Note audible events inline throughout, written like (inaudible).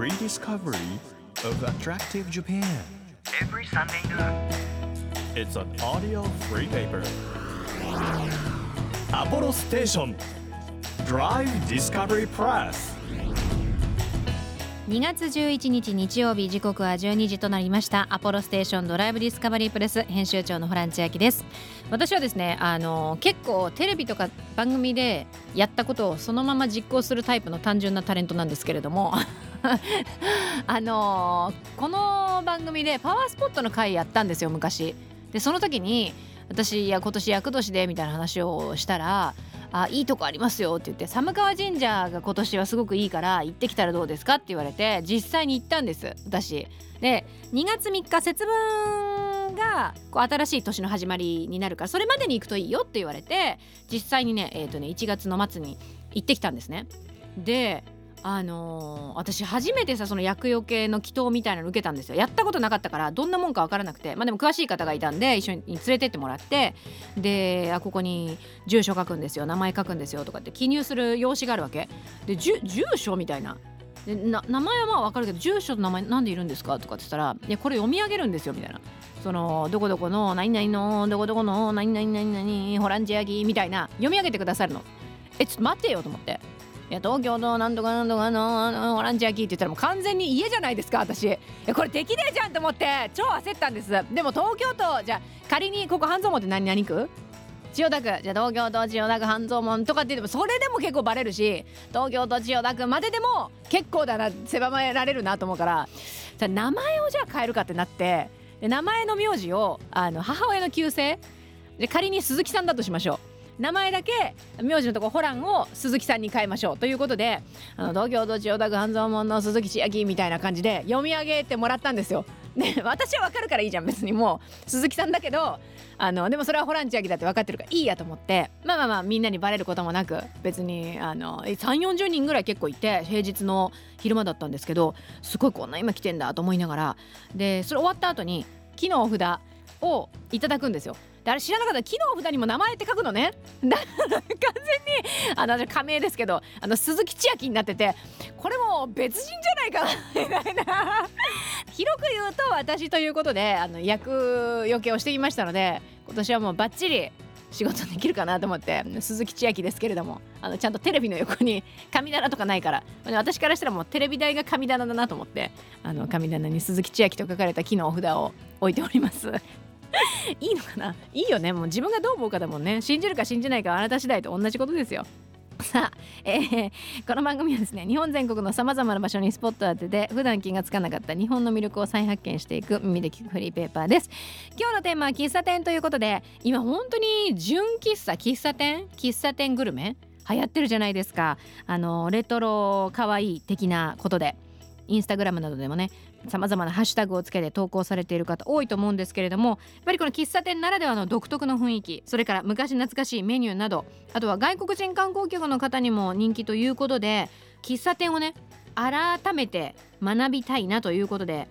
rediscovery of attractive Japan. Every Sunday noon. It's an audio free paper. Apollo Station Drive Discovery Press. 2月11日日曜日時刻は12時となりましたアポロステーションドライブディスカバリープレス編集長のホラン千秋です私はですねあの結構テレビとか番組でやったことをそのまま実行するタイプの単純なタレントなんですけれども (laughs) あのこの番組でパワースポットの回やったんですよ昔。でその時に私いや今年厄年でみたいな話をしたらあいいとこありますよって言って寒川神社が今年はすごくいいから行ってきたらどうですかって言われて実際に行ったんです私。で2月3日節分がこう新しい年の始まりになるからそれまでに行くといいよって言われて実際にね,、えー、とね1月の末に行ってきたんですね。であのー私初めてさその厄除けの祈祷みたいなの受けたんですよ。やったことなかったからどんなもんか分からなくて。まあでも詳しい方がいたんで一緒に連れてってもらってであここに住所書くんですよ名前書くんですよとかって記入する用紙があるわけ。で住所みたいな。で名前はまあ分かるけど住所と名前なんでいるんですかとかって言ったらいやこれ読み上げるんですよみたいな。そのどこどこの何々のどこどこの何々何々ホランジアギみたいな読み上げてくださるの。えちょっと待ってよと思って。いや東京のなんとかなんとかのあのオランジアキーって言ったらもう完全に家じゃないですか私。いやこれできねえじゃんと思って超焦ったんです。でも東京都じゃあ仮にここ半蔵門って何何区？千代田区。じゃあ東京都千代田区半蔵門とかって言ってもそれでも結構バレるし東京都千代田区まででも結構だな狭められるなと思うからじゃあ名前をじゃあ変えるかってなってで名前の名字をあの母親の旧姓？で仮に鈴木さんだとしましょう。名前だけ名字のとこホランを鈴木さんに変えましょうということであの東京都千代田区半蔵門の鈴木千秋みたいな感じで読み上げてもらったんですよ。ね、私は分かるからいいじゃん別にもう鈴木さんだけどあのでもそれはホラン千秋だって分かってるからいいやと思ってまあまあまあみんなにバレることもなく別にあの3 4 0人ぐらい結構いて平日の昼間だったんですけどすごいこんな今来てんだと思いながらでそれ終わった後に木のお札をいただくんですよ。であれ知らなかった。木のお札にも名前って書くのね。(laughs) 完全にあの仮名ですけどあの鈴木千秋になっててこれも別人じゃないかなみたいな。(laughs) 広く言うと私ということであの役余計をしてきましたので今年はもうバッチリ仕事できるかなと思って鈴木千秋ですけれどもあのちゃんとテレビの横に神棚とかないから私からしたらもうテレビ台が神棚だなと思ってあの神棚に鈴木千秋と書かれた木のお札を置いております。(laughs) いいのかな？いいよね。もう自分がどう思うかだもんね。信じるか信じないかはあなた次第と同じことですよ。さあ、えーこの番組はですね日本全国のさまざまな場所にスポット当てて普段気がつかなかった日本の魅力を再発見していく耳で聞くフリーペーパーです。今日のテーマは喫茶店ということで今本当に純喫茶喫茶店？喫茶店グルメ？流行ってるじゃないですか。あのレトロ可愛い的なことで。インスタグラムなどでもねさまざまなハッシュタグをつけて投稿されている方多いと思うんですけれどもやっぱりこの喫茶店ならではの独特の雰囲気それから昔懐かしいメニューなどあとは外国人観光客の方にも人気ということで喫茶店をね改めて学びたいなということで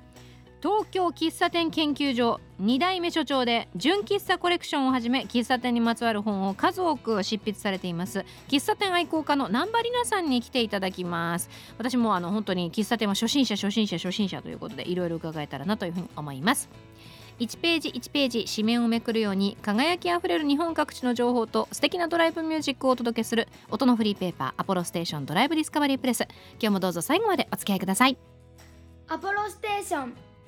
東京喫茶店研究所2代目所長で純喫茶コレクションをはじめ喫茶店にまつわる本を数多く執筆されています。喫茶店愛好家の南波里奈さんに来ていただきます。私もあの本当に喫茶店は初心者初心者初心者ということでいろいろ伺えたらなというふうに思います。1ページ1ページ紙面をめくるように輝きあふれる日本各地の情報と素敵なドライブミュージックをお届けする音のフリーペーパーアポロステーションドライブディスカバリープレス。今日もどうぞ最後までお付き合いください。アポロステーション。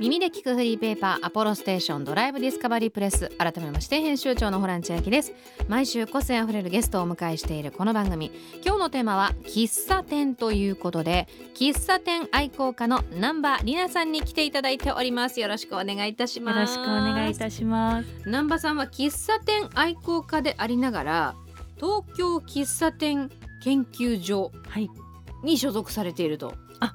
耳で聞くフリーペーパーアポロステーションドライブディスカバリープレス改めまして編集長のホラン千秋です。毎週個性あふれるゲストをお迎えしているこの番組。今日のテーマは喫茶店ということで喫茶店愛好家の南波里奈さんに来ていただいております。よろしくお願いいたします。よろしくお願いいたします。南波さんは喫茶店愛好家でありながら東京喫茶店研究所はい、に所属されていると。はい、あ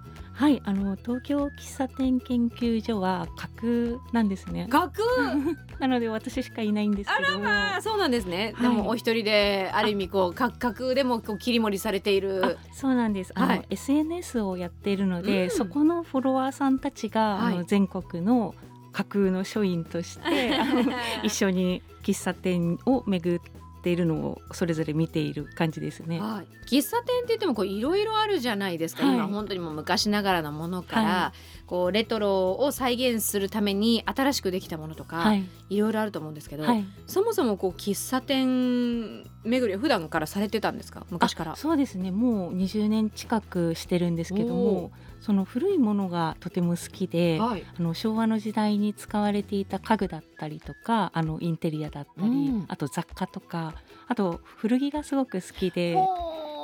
の東京喫茶店研究所は架空なんですね。学 (laughs) なので私しかいないんですあけど。らまあそうなんですね、はい。でもお一人である意味こう各角でもこう切り盛りされている。あそうなんです。あの、はい。SNS をやっているので、うん。そこのフォロワーさんたちが、はい。あの全国の架空の書院として (laughs) 一緒に喫茶店を巡っているのをそれぞれ見ている感じですね。はい、喫茶店って言ってもこういろいろあるじゃないですか、はい。今本当にもう昔ながらのものから、はこうレトロを再現するために新しくできたものとか、はい。い、ろいろあると思うんですけど、はい、そもそもこう喫茶店巡りは普段からされてたんですか？昔から。あ。そうですね。もう20年近くしてるんですけどおもその古いものがとても好きではい、あの昭和の時代に使われていた家具だったりとかあのインテリアだったり、うん。あと雑貨とかあと古着がすごく好きで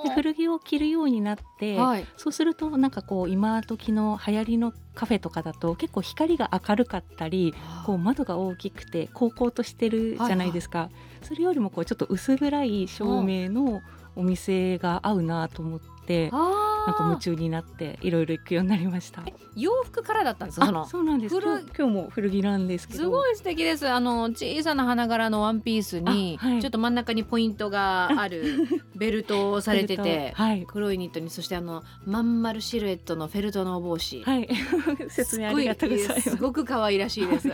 で古着を着るようになって、はい、そうするとなんかこう今時の流行りのカフェとかだと結構光が明るかったりこう窓が大きくて高々としてるじゃないですか、それよりもこうちょっと薄暗い照明のお店が合うなと思ってあー。なんか夢中になっていろいろ行くようになりました。洋服からだったんですか？そそうなんです。今日も古着なんですけど。すごい素敵です。あの小さな花柄のワンピースに、あはい。ちょっと真ん中にポイントがある (laughs) ベルトをされてて、はい。黒いニットにそしてあのまん丸シルエットのフェルトのお帽子、はい。(laughs) 説明ありがとうございます。すごく可愛らしいです。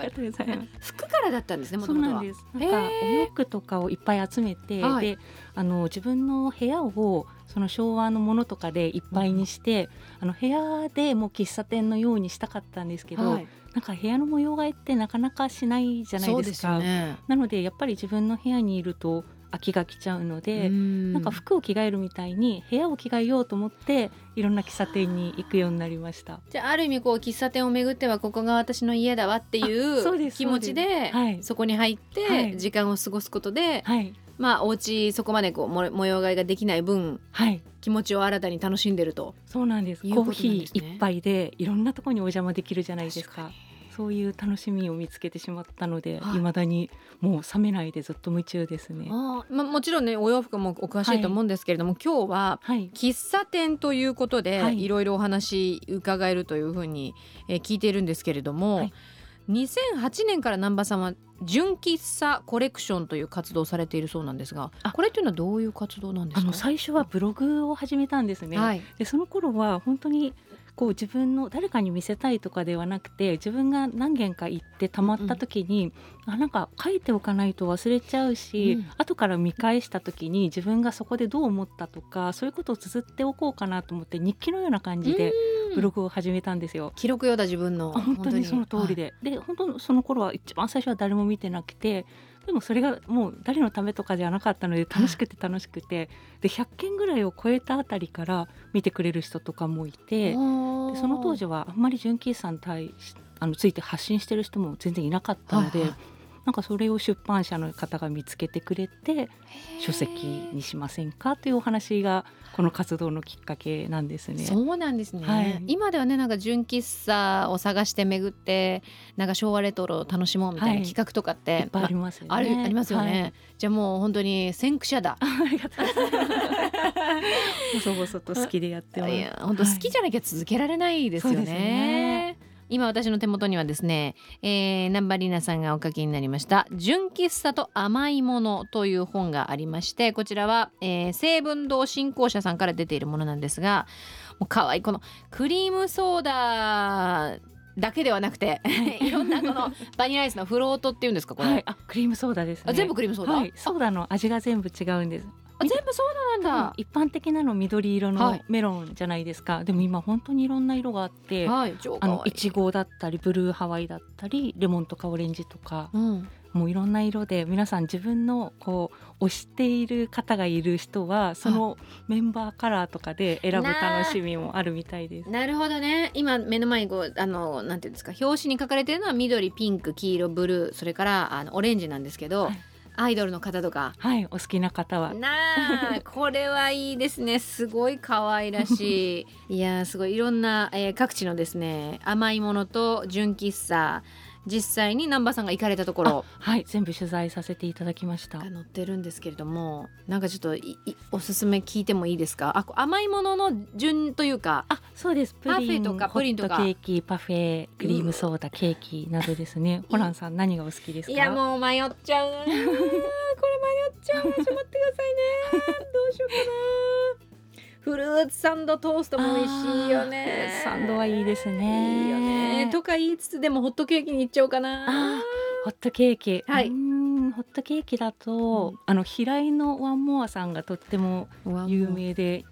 服からだったんですねもそうともとはなんです。なんかお洋服とかをいっぱい集めて、はい。であの自分の部屋をその昭和のものとかでいっぱいにして、あの部屋でもう喫茶店のようにしたかったんですけど、はい。なんか部屋の模様替えってなかなかしないじゃないですか。すよね。なのでやっぱり自分の部屋にいると飽きが来ちゃうので。ななんか服を着替えるみたいに部屋を着替えようと思っていろんな喫茶店に行くようになりました。じゃあある意味こう喫茶店を巡ってはここが私の家だわっていう気持ちではい。そこに入っはい。て時間を過ごすことで、はいまあお家そこまでこうも模様替えができない分はい気持ちを新たに楽しんでると。そうなんです。いうことコーヒー一杯でいろんなところにお邪魔できるじゃないですか。そういう楽しみを見つけてしまったので、はい未だにもう冷めないでずっと夢中ですね。あーまあもちろんねお洋服もお詳しいと思うんですけれども、今日ははい。喫茶店ということで、はいい、ろいろお話伺えるというふうに、えー聞いているんですけれども、はい2008年から南波さんは純喫茶コレクションという活動をされているそうなんですがあ。これというのはどういう活動なんですか？あの最初はブログを始めたんですね。はい、でその頃は本当にこう自分の誰かに見せたいとかではなくて自分が何軒か行ってたまった時に、あなんか書いておかないと忘れちゃうし、うん。後から見返した時に自分がそこでどう思ったとかそういうことを綴っておこうかなと思って日記のような感じでブログを始めたんですよ。記録用だ自分の本当にその通りで、で本当その頃は一番最初は誰も見てなくてでもそれがもう誰のためとかじゃなかったので楽しくて楽しくてで100件ぐらいを超えたあたりから見てくれる人とかもいてでその当時はあんまり純喫茶に対しあのついて発信してる人も全然いなかったので、はいはいなんかそれを出版社の方が見つけてくれて書籍にしませんかというお話がこの活動のきっかけなんですね。そうなんですね、はい今ではねなんか純喫茶を探して巡ってなんか昭和レトロを楽しもうみたいなはい企画とかって、いっぱいありますよね。ありますよね、はいじゃあもう本当に先駆者だ (laughs) ありがとうございます。(laughs) 細々と好きでやってます。いや本当好きじゃなきゃ続けられないですよね。今私の手元にはですね、えー、南波里奈さんがお書きになりました「純喫茶と甘いもの」という本がありましてこちらは、えー、成文堂新興社さんから出ているものなんですがもう可愛いこのクリームソーダだけではなくていろんなこのバニラアイスのフロートっていうんですかこれ、はい、あクリームソーダですね。あ全部クリームソーダ、はい、ソーダの味が全部違うんです。あ全部ソーダなんだ。一般的なの緑色はいのメロンじゃないですか。でも今本当にいろんな色があって、はい、超あのいちごだったりブルーハワイだったりレモンとかオレンジとか、うん、もういろんな色で皆さん自分のこう推している方がいる人はそのメンバーカラーとかで選ぶ楽しみもあるみたいです。なるほどね今目の前にこうあのなんていうんですか表紙に書かれてるのは緑ピンク黄色ブルーそれからあのオレンジなんですけど、はいアイドルの方とか。はい、お好きな方は。なあ (laughs) これはいいですね。すごい可愛らしい。(laughs) いやーすごい。いろんな、えー各地のですね甘いものと純喫茶実際に南波さんが行かれたところはい、全部取材させていただきましたが。載ってるんですけれどもなんかちょっとおすすめ聞いてもいいですか？あこ甘いものの順というかあ、そうです。プリンパフェとかプリンとかケーキ、パフェ、クリームソーダ、ケーキなどですね。ホランさん何がお好きですか？いやもう迷っちゃうな (laughs) これ迷っちゃうちょっと待ってくださいねどうしようかなフルーツサンドトーストも美味しいよね。サンドはいいですね。いいよね。とか言いつつでもホットケーキに行っちゃおうかな。ホットケーキ。はい。ホットケーキだと、あの平井のワンモアさんがとっても有名で、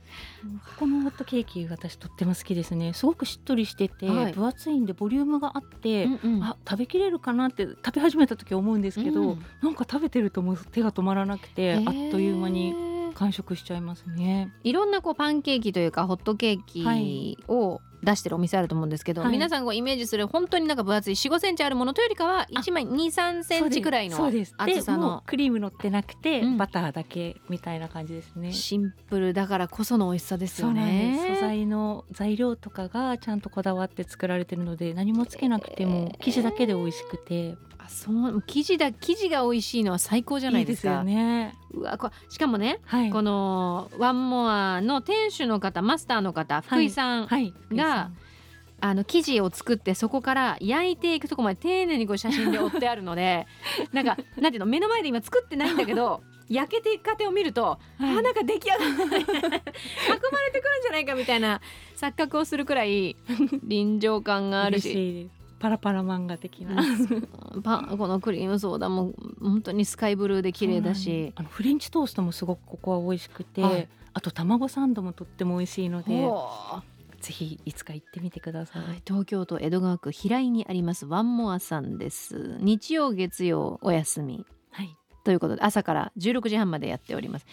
このホットケーキ私とっても好きですね。すごくしっとりしてて、はい。分厚いんでボリュームがあって、うんうん。あ食べきれるかなって食べ始めた時思うんですけど、うん。なんか食べてるともう手が止まらなくて、あっという間に完食しちゃいますね。いろんなこうパンケーキというかホットケーキを出してるお店あると思うんですけど、はい。皆さんがこうイメージする本当になんか分厚い4 5センチあるものというよりかは1枚2 3センチくらいの厚さの。クリーム乗ってなくて、うん。バターだけみたいな感じですね。シンプルだからこその美味しさですよね。素材の材料とかがちゃんとこだわって作られてるので何もつけなくても生地だけで美味しくてあそう生地だ生地が美味しいのは最高じゃないいですか。いですよね。うわこしかもね、はい。このワンモアの店主の方マスターの方福井さん、はい。があの生地を作ってそこから焼いていくとこまで丁寧にこう写真で追ってあるので (laughs) なんかなんていうの目の前で今作ってないんだけど焼けていく過程を見ると、はい。あなんか出来上がって運ばれてくるんじゃないかみたいな錯覚をするくらい臨場感がある嬉し。パラパラ漫画的な。パこのクリームソーダも本当にスカイブルーで綺麗だし。あのフレンチトーストもすごくここは美味しくて、はい。あと卵サンドもとっても美味しいのでほぜひいつか行ってみてください。うはい、東京都江戸川区平井にありますワンモアさんです。日曜月曜お休み。はい。ということで朝から16時半までやっております。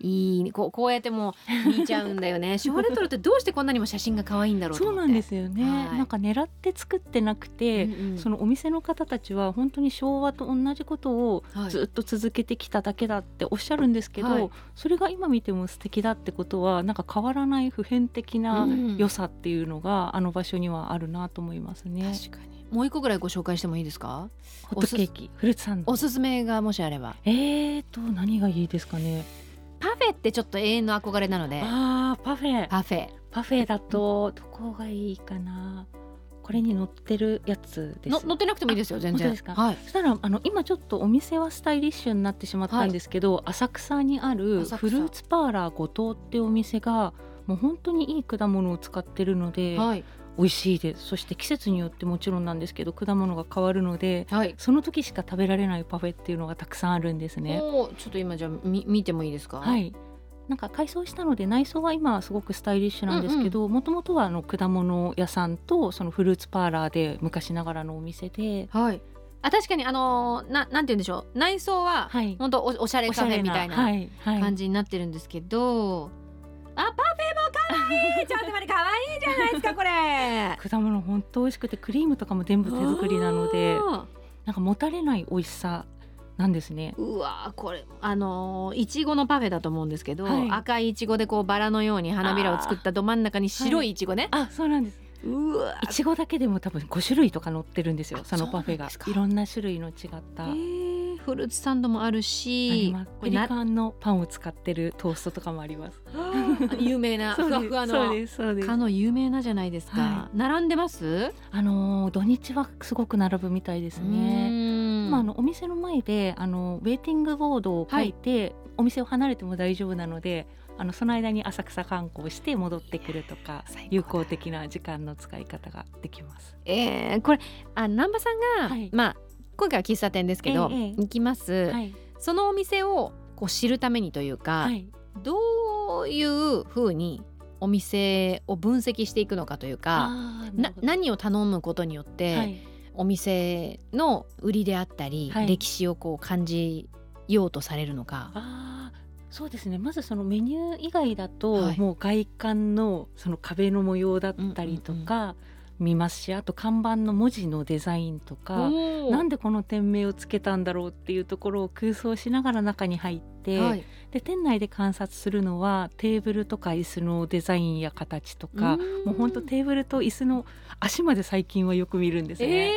いいねこうこうやってもう見ちゃうんだよね。(laughs) 昭和レトロってどうしてこんなにも写真が可愛いんだろう。そうなんですよね。はいなんか狙って作ってなくて、うんうんそのお店の方たちは本当に昭和と同じことをはいずっと続けてきただけだっておっしゃるんですけど、はいそれが今見ても素敵だってことはなんか変わらない普遍的なうん良さっていうのがあの場所にはあるなと思いますね。確かに。もう一個ぐらいご紹介してもいいですか？ホットケーキフルーツサンドおすすめがもしあれば。えーと何がいいですかね？パフェってちょっと永遠の憧れなので。あーパフェパフェ。パフェだとどこがいいかな？これに乗ってるやつですの乗ってなくてもいいですよ全然。本当ですか？はい。そしたらあの今ちょっとお店はスタイリッシュになってしまったんですけど、浅草にあるフルーツパーラー後藤ってお店がもう本当にいい果物を使ってるので、はい。美味しいですそして季節によってもちろんなんですけど果物が変わるのではい。その時しか食べられないパフェっていうのがたくさんあるんですね。ちょっと今じゃあみ見てもいいですか？は。いなんか改装したので内装は今はすごくスタイリッシュなんですけどもともとはあの果物屋さんとそのフルーツパーラーで昔ながらのお店ではい。あ確かにあのーななんて言うんでしょう内装ははい本当おおしゃれカフェみたいなはいはい感じになってるんですけど、あパフェも可愛いちょないですかこれ。果物本当美味しくてクリームとかも全部手作りなのであなんかもたれない美味しさなんですね。ーうわーこれあのーいちごのパフェだと思うんですけど、はい。赤いいちごでこうバラのように花びらを作ったど真ん中に白いい。ちごね、あそうなんです。うわいちごだけでも多分5種類とか乗ってるんですよあそのパフェが。いろんな種類の違った。えーフルーツサンドもあるあしペリこれなカンのパンを使ってるトーストとかもあります。有名な (laughs) ふわふわそうのですそうです。かの有名なじゃないですか、は並んでます？あのー土日はすごく並ぶみたいですね。ねまあ、あのお店の前であのウェイティングボードを書いて、お店を離れても大丈夫なのであのその間に浅草観光して戻ってくるとか有効的な時間の使い方ができます。えー、これあ南波さんが、はい。まあ今回は喫茶店ですけど、ええええ行きます、はい、そのお店をこう知るためにというか、はい、どういうふうにお店を分析していくのかというか何を頼むことによって、はい、お店の売りであったり、はい。歴史をこう感じようとされるのか。そうですね。まずそのメニュー以外だと、はい。もう外観のその壁の模様だったりとか見ますし、あと看板の文字のデザインとか、なんで、でこの店名をつけたんだろうっていうところを空想しながら中に入って、はい、で店内で観察するのはテーブルとか椅子のデザインや形とかうん。もうほんとテーブルと椅子の足まで最近はよく見るんですね。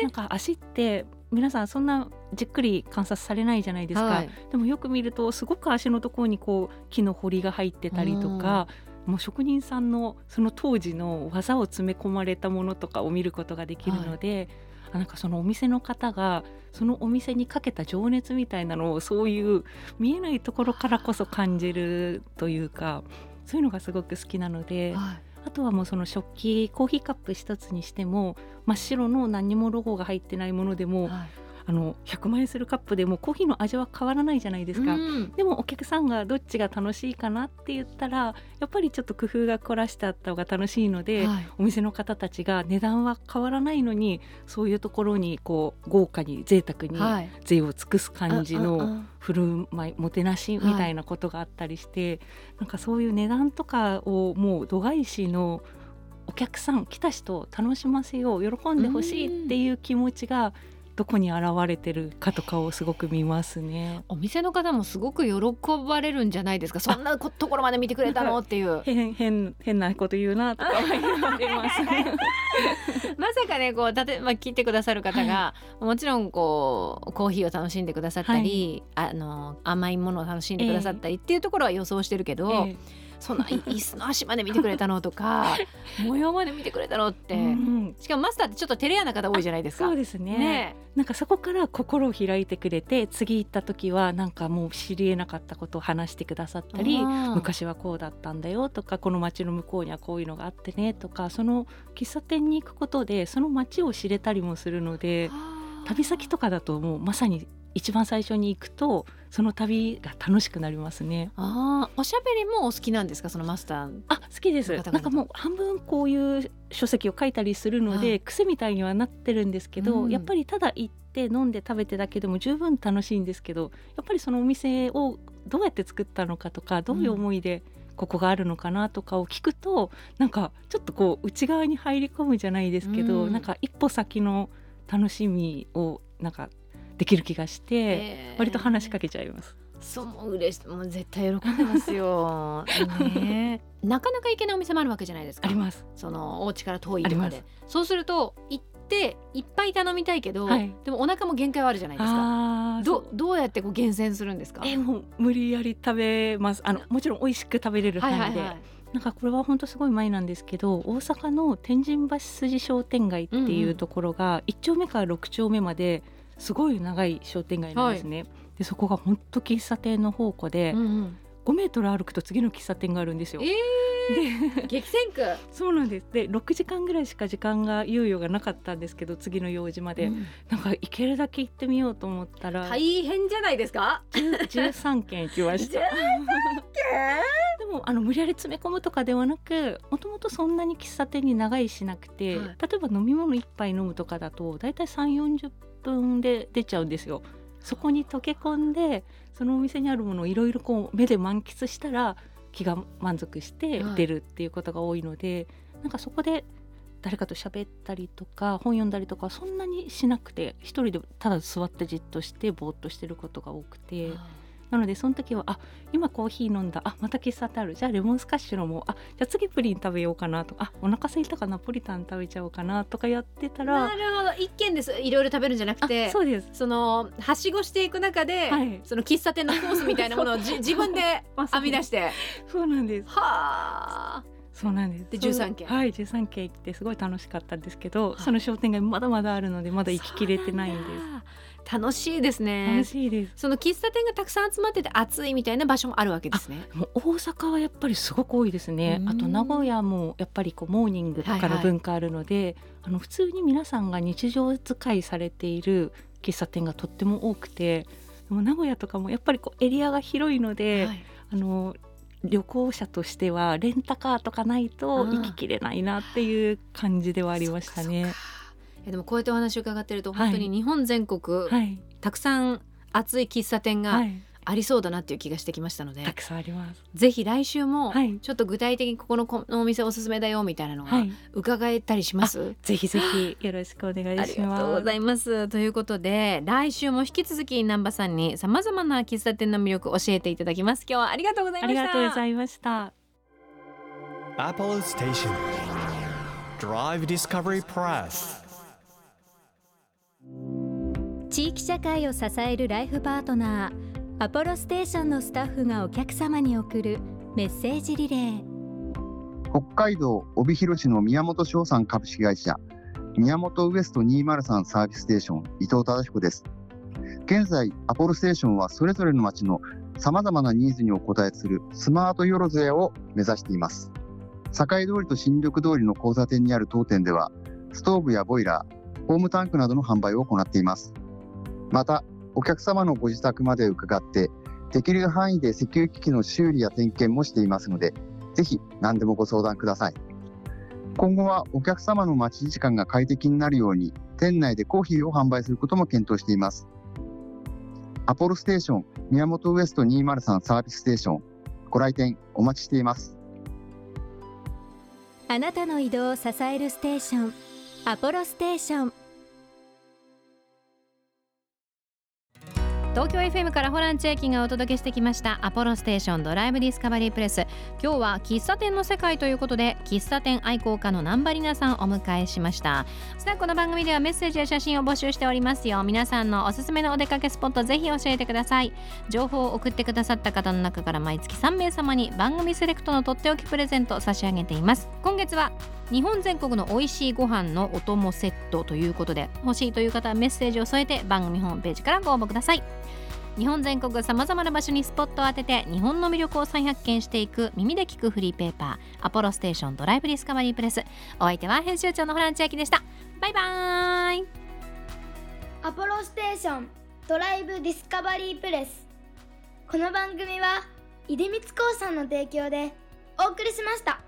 えなんか足って皆さんそんなじっくり観察されないじゃないですか、はい。でもよく見るとすごく足のところにこう木の彫りが入ってたりとか、もう職人さんのその当時の技を詰め込まれたものとかを見ることができるので、あなんかそのお店の方がそのお店にかけた情熱みたいなのをそういう見えないところからこそ感じるというかそういうのがすごく好きなので、はい。あとはもうその食器コーヒーカップ一つにしても真っ白の何にもロゴが入ってないものでも、はいあの100万円するカップでもコーヒーの味は変わらないじゃないですか。うん。でもお客さんがどっちが楽しいかなって言ったらやっぱりちょっと工夫が凝らしてあった方が楽しいので、はい。お店の方たちが値段は変わらないのにそういうところにこう豪華に贅沢にはい。税を尽くす感じうんうんうのん。振る舞いもてなしみたいなことがあったりして、なんかそういう値段とかをもう度外視のお客さん来た人を楽しませよう喜んでほしいっていう気持ちがどこに現れてるかとかをすごく見ますね。お店の方もすごく喜ばれるんじゃないですか。(laughs) そんなこところまで見てくれたのっていう。(laughs) 変変変なこと言うなとか言われます。(laughs) まさかねこう例えば聞いてくださる方が、もちろんこうコーヒーを楽しんでくださったり、あの甘いものを楽しんでくださったりっていうところは予想してるけど、えそんない (laughs) 椅子の足まで見てくれたの？とか模様まで見てくれたの？って、えうん。しかもマスターってちょっと照れ屋な方多いじゃないですか。そうですね。ね。なんかそこから心を開いてくれて次行った時はなんかもう知りえなかったことを話してくださったりうん昔はこうだったんだよとかこの街の向こうにはこういうのがあってねとかその喫茶店に行くことでその街を知れたりもするので旅先とかだともうまさに一番最初に行くとその旅が楽しくなりますね。あーおしゃべりもお好きなんですか？そのマスターあ好きです。なんかもう半分こういう書籍を書いたりするので、はい癖みたいにはなってるんですけど、うん。やっぱりただ行って飲んで食べてだけでも十分楽しいんですけどやっぱりそのお店をどうやって作ったのかとかどういう思いでここがあるのかなとかを聞くと、なんかちょっとこう内側に入り込むじゃないですけど、うん。なんか一歩先の楽しみをなんかできる気がして、えー割と話しかけちゃいます。そう嬉しいもう絶対喜んでますよ。(laughs) ねえなかなか行けないお店もあるわけじゃないですか。あります。そのお家から遠いとかで。そうすると行っていっぱい頼みたいけど、はいでもお腹も限界はあるじゃないですか。あーどどうやってこう厳選するんですか？えもう無理やり食べますあのもちろん美味しく食べれるはい範囲で、はいはい。なんかこれは本当すごい前なんですけど大阪の天神橋筋商店街っていうところが1丁目から6丁目まですごい長い商店街なんですね。でそこが本当喫茶店の宝庫で、うんうん、5メートル歩くと次の喫茶店があるんですよ。えでー、激戦区。そうなんですで6時間ぐらいしか時間が猶予がなかったんですけど次の用事まで、うんなんか行けるだけ行ってみようと思ったら、大変じゃないですか？13件行きました。でもあの無理やり詰め込むとかではなくもともとそんなに喫茶店に長いしなくて、はい例えば飲み物一杯飲むとかだとだいたい3 4 0分で出ちゃうんですよ。そこに溶け込んでそのお店にあるものをいろいろこう目で満喫したら気が満足してはい出るっていうことが多いので、なんかそこで誰かと喋ったりとか本読んだりとかそんなにしなくて一人でただ座ってじっとしてぼーっとしてることが多くて。なのでその時はあ今コーヒー飲んだ。あまた喫茶店ある。じゃあレモンスカッシュ飲もうあじゃあ次プリン食べようかなと。かあお腹空いたかナポリタン食べちゃおうかなとかやってたらなるほど。一軒です。いろいろ食べるんじゃなくてあそうです。そのはしごしていく中で、はい。その喫茶店のコースみたいなものをじ (laughs) 自分で (laughs) 編み出して。そうなんです。はあ。そうなんです。でそう。13軒はい13軒行ってすごい楽しかったんですけど、はいその商店街まだまだあるのでまだ行ききれてないんでそうなんだ楽しいですすね。楽しいです。その喫茶店がたくさん集まってて暑いみたいな場所もあるわけですね。大阪はやっぱりすごく多いですね。うん。あと名古屋もやっぱりこうモーニングとかの文化あるので、あの普通に皆さんが日常使いされている喫茶店がとっても多くてでも名古屋とかもやっぱりこうエリアが広いので、はい。あの旅行者としてはレンタカーとかないとうん行ききれないなっていう感じではありましたね。そっかそっか。えでもこうやってお話を伺ってるとはい本当に日本全国、はい、たくさん熱い喫茶店がはい、ありそうだなっていう気がしてきましたので、たくさんあります。ぜひ来週もはいちょっと具体的にここのこのお店おすすめだよみたいなのがはい、伺えたりします、ぜひぜひよろしくお願いありします。がとうございます。ということで来週も引き続き南波さんにさまざまな喫茶店の魅力を教えていただきます。今日はありがとうございありました。がとうございました。Apollo Station Drive Discovery Press 地域社会を支えるライフパートナーアポロステーションのスタッフがお客様に送るメッセージリレー北海道帯広市の宮本商産株式会社宮本ウエスト203サービスステーション伊藤忠彦です現在アポロステーションはそれぞれの町の様々なニーズにお応えするスマートよろずやを目指しています。境通りと新緑通りの交差点にある当店では、ストーブやボイラー、ホームタンクなどの販売を行っています。また、お客様のご自宅まで伺って、できる範囲で石油機器の修理や点検もしていますので、ぜひ何でもご相談ください。今後はお客様の待ち時間が快適になるように、店内でコーヒーを販売することも検討しています。アポロステーション宮本ウエスト203サービスステーション、ご来店お待ちしています。あなたの移動を支えるステーションアポロステーション東京 FM からホラン千秋がお届けしてきましたアポロステーションドライブディスカバリープレス。今日は喫茶店の世界ということで喫茶店愛好家の南波里奈さんをお迎えしました。さあこの番組ではメッセージや写真を募集しておりますよ。皆さんのおすすめのお出かけスポットぜひ教えてください。情報を送ってくださった方の中から毎月3名様に番組セレクトのとっておきプレゼントを差し上げています。今月は日本全国の美味しいご飯のお供セットということで欲しいという方はメッセージを添えて番組ホームページからご応募ください。日本全国さまざまな場所にスポットを当てて日本の魅力を再発見していく耳で聞くフリーペーパーアポロステーションドライブディスカバリープレス。お相手は編集長のホラン千秋でした。バイバーイ。アポロステーションドライブディスカバリープレス。この番組は出光興産の提供でお送りしました。